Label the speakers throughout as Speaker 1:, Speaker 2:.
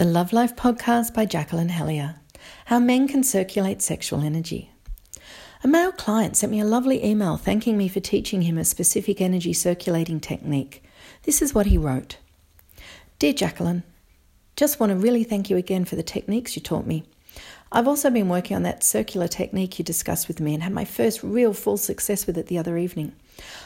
Speaker 1: The Love Life podcast by Jacqueline Hellyer How Men Can Circulate Sexual Energy. A male client sent me a lovely email thanking me for teaching him a specific energy circulating technique. This is what he wrote Dear Jacqueline, just want to really thank you again for the techniques you taught me. I've also been working on that circular technique you discussed with me and had my first real full success with it the other evening.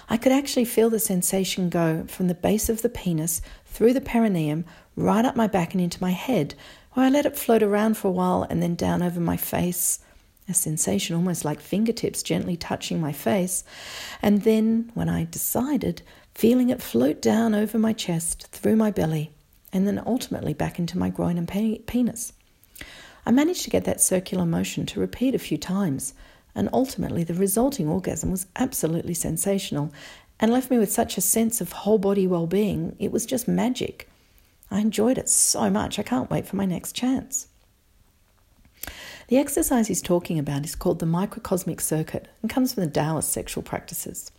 Speaker 1: I could actually feel the sensation go from the base of the penis through the perineum right up my back and into my head, where I let it float around for a while and then down over my face. A sensation almost like fingertips gently touching my face. And then, when I decided, feeling it float down over my chest, through my belly, and then ultimately back into my groin and penis. I managed to get that circular motion to repeat a few times, and ultimately the resulting orgasm was absolutely sensational and left me with such a sense of whole body well being. It was just magic. I enjoyed it so much, I can't wait for my next chance. The exercise he's talking about is called the microcosmic circuit and comes from the Taoist sexual practices.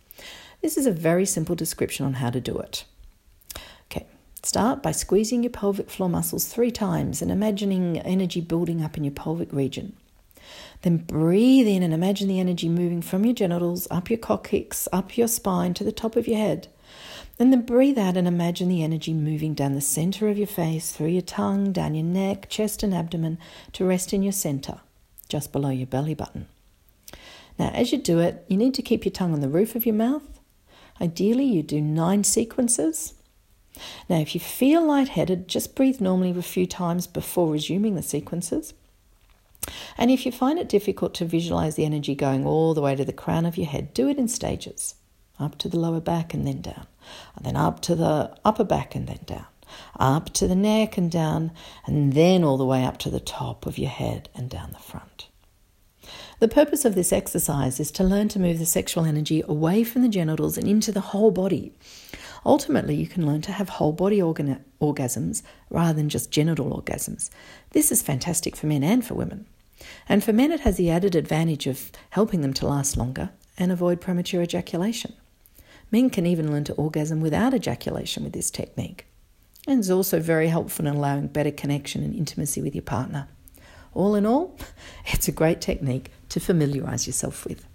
Speaker 1: This is a very simple description on how to do it. Okay, start by squeezing your pelvic floor muscles three times and imagining energy building up in your pelvic region. Then breathe in and imagine the energy moving from your genitals up your coccyx, up your spine to the top of your head. And then breathe out and imagine the energy moving down the center of your face, through your tongue, down your neck, chest, and abdomen to rest in your center, just below your belly button. Now, as you do it, you need to keep your tongue on the roof of your mouth. Ideally, you do nine sequences. Now, if you feel lightheaded, just breathe normally a few times before resuming the sequences. And if you find it difficult to visualize the energy going all the way to the crown of your head, do it in stages up to the lower back and then down, and then up to the upper back and then down, up to the neck and down, and then all the way up to the top of your head and down the front. The purpose of this exercise is to learn to move the sexual energy away from the genitals and into the whole body. Ultimately, you can learn to have whole body organ- orgasms rather than just genital orgasms. This is fantastic for men and for women. And for men, it has the added advantage of helping them to last longer and avoid premature ejaculation. Men can even learn to orgasm without ejaculation with this technique. And it's also very helpful in allowing better connection and intimacy with your partner. All in all, it's a great technique to familiarize yourself with.